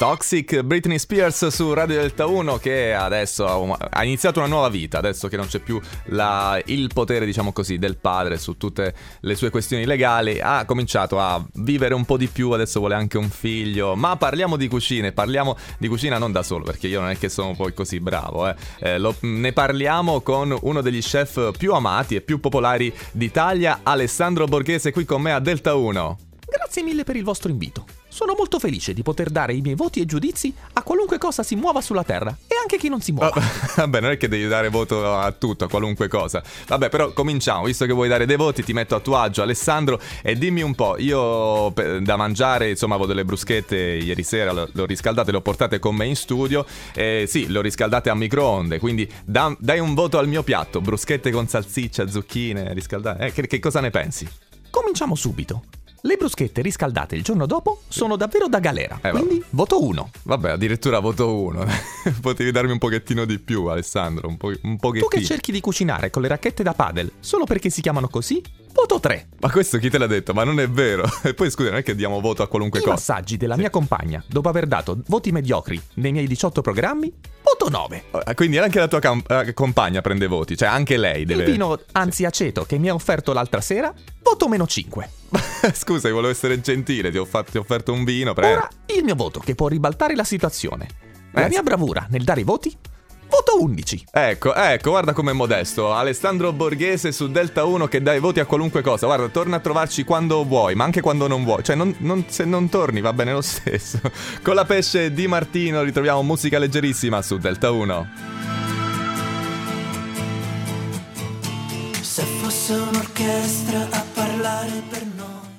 Toxic Britney Spears su Radio Delta 1 che adesso ha iniziato una nuova vita, adesso che non c'è più la, il potere, diciamo così, del padre su tutte le sue questioni legali, ha cominciato a vivere un po' di più, adesso vuole anche un figlio, ma parliamo di cucine, parliamo di cucina non da solo, perché io non è che sono poi così bravo, eh. Eh, lo, ne parliamo con uno degli chef più amati e più popolari d'Italia, Alessandro Borghese, qui con me a Delta 1. Grazie mille per il vostro invito. Sono molto felice di poter dare i miei voti e giudizi a qualunque cosa si muova sulla Terra e anche chi non si muova. Vabbè, non è che devi dare voto a tutto, a qualunque cosa. Vabbè, però cominciamo, visto che vuoi dare dei voti, ti metto a tuo agio, Alessandro, e dimmi un po', io da mangiare, insomma, avevo delle bruschette ieri sera, le ho riscaldate, le ho portate con me in studio, e sì, le ho riscaldate a microonde, quindi da, dai un voto al mio piatto, bruschette con salsiccia, zucchine, riscaldate, eh, che, che cosa ne pensi? Cominciamo subito. Le bruschette riscaldate il giorno dopo sono davvero da galera, eh, quindi voto 1. Vabbè, addirittura voto 1. Potevi darmi un pochettino di più, Alessandro, un, po- un pochettino. Tu che cerchi di cucinare con le racchette da padel solo perché si chiamano così? Voto 3. Ma questo chi te l'ha detto? Ma non è vero. E poi scusa, non è che diamo voto a qualunque I cosa. I massaggi della sì. mia compagna, dopo aver dato voti mediocri nei miei 18 programmi, voto 9. Eh, quindi anche la tua cam- eh, compagna prende voti, cioè anche lei deve... Il vino, anzi aceto, che mi ha offerto l'altra sera, voto meno 5. Scusa, volevo essere gentile, ti ho, fatto, ti ho offerto un vino, prego. Ora il mio voto che può ribaltare la situazione. La eh, mia bravura nel dare i voti voto 11. Ecco, ecco, guarda com'è modesto. Alessandro Borghese su Delta 1 che dà i voti a qualunque cosa. Guarda, torna a trovarci quando vuoi, ma anche quando non vuoi. Cioè, non, non, se non torni va bene lo stesso. Con la pesce di Martino ritroviamo musica leggerissima su Delta 1. Se fosse un'orchestra a parlare per noi.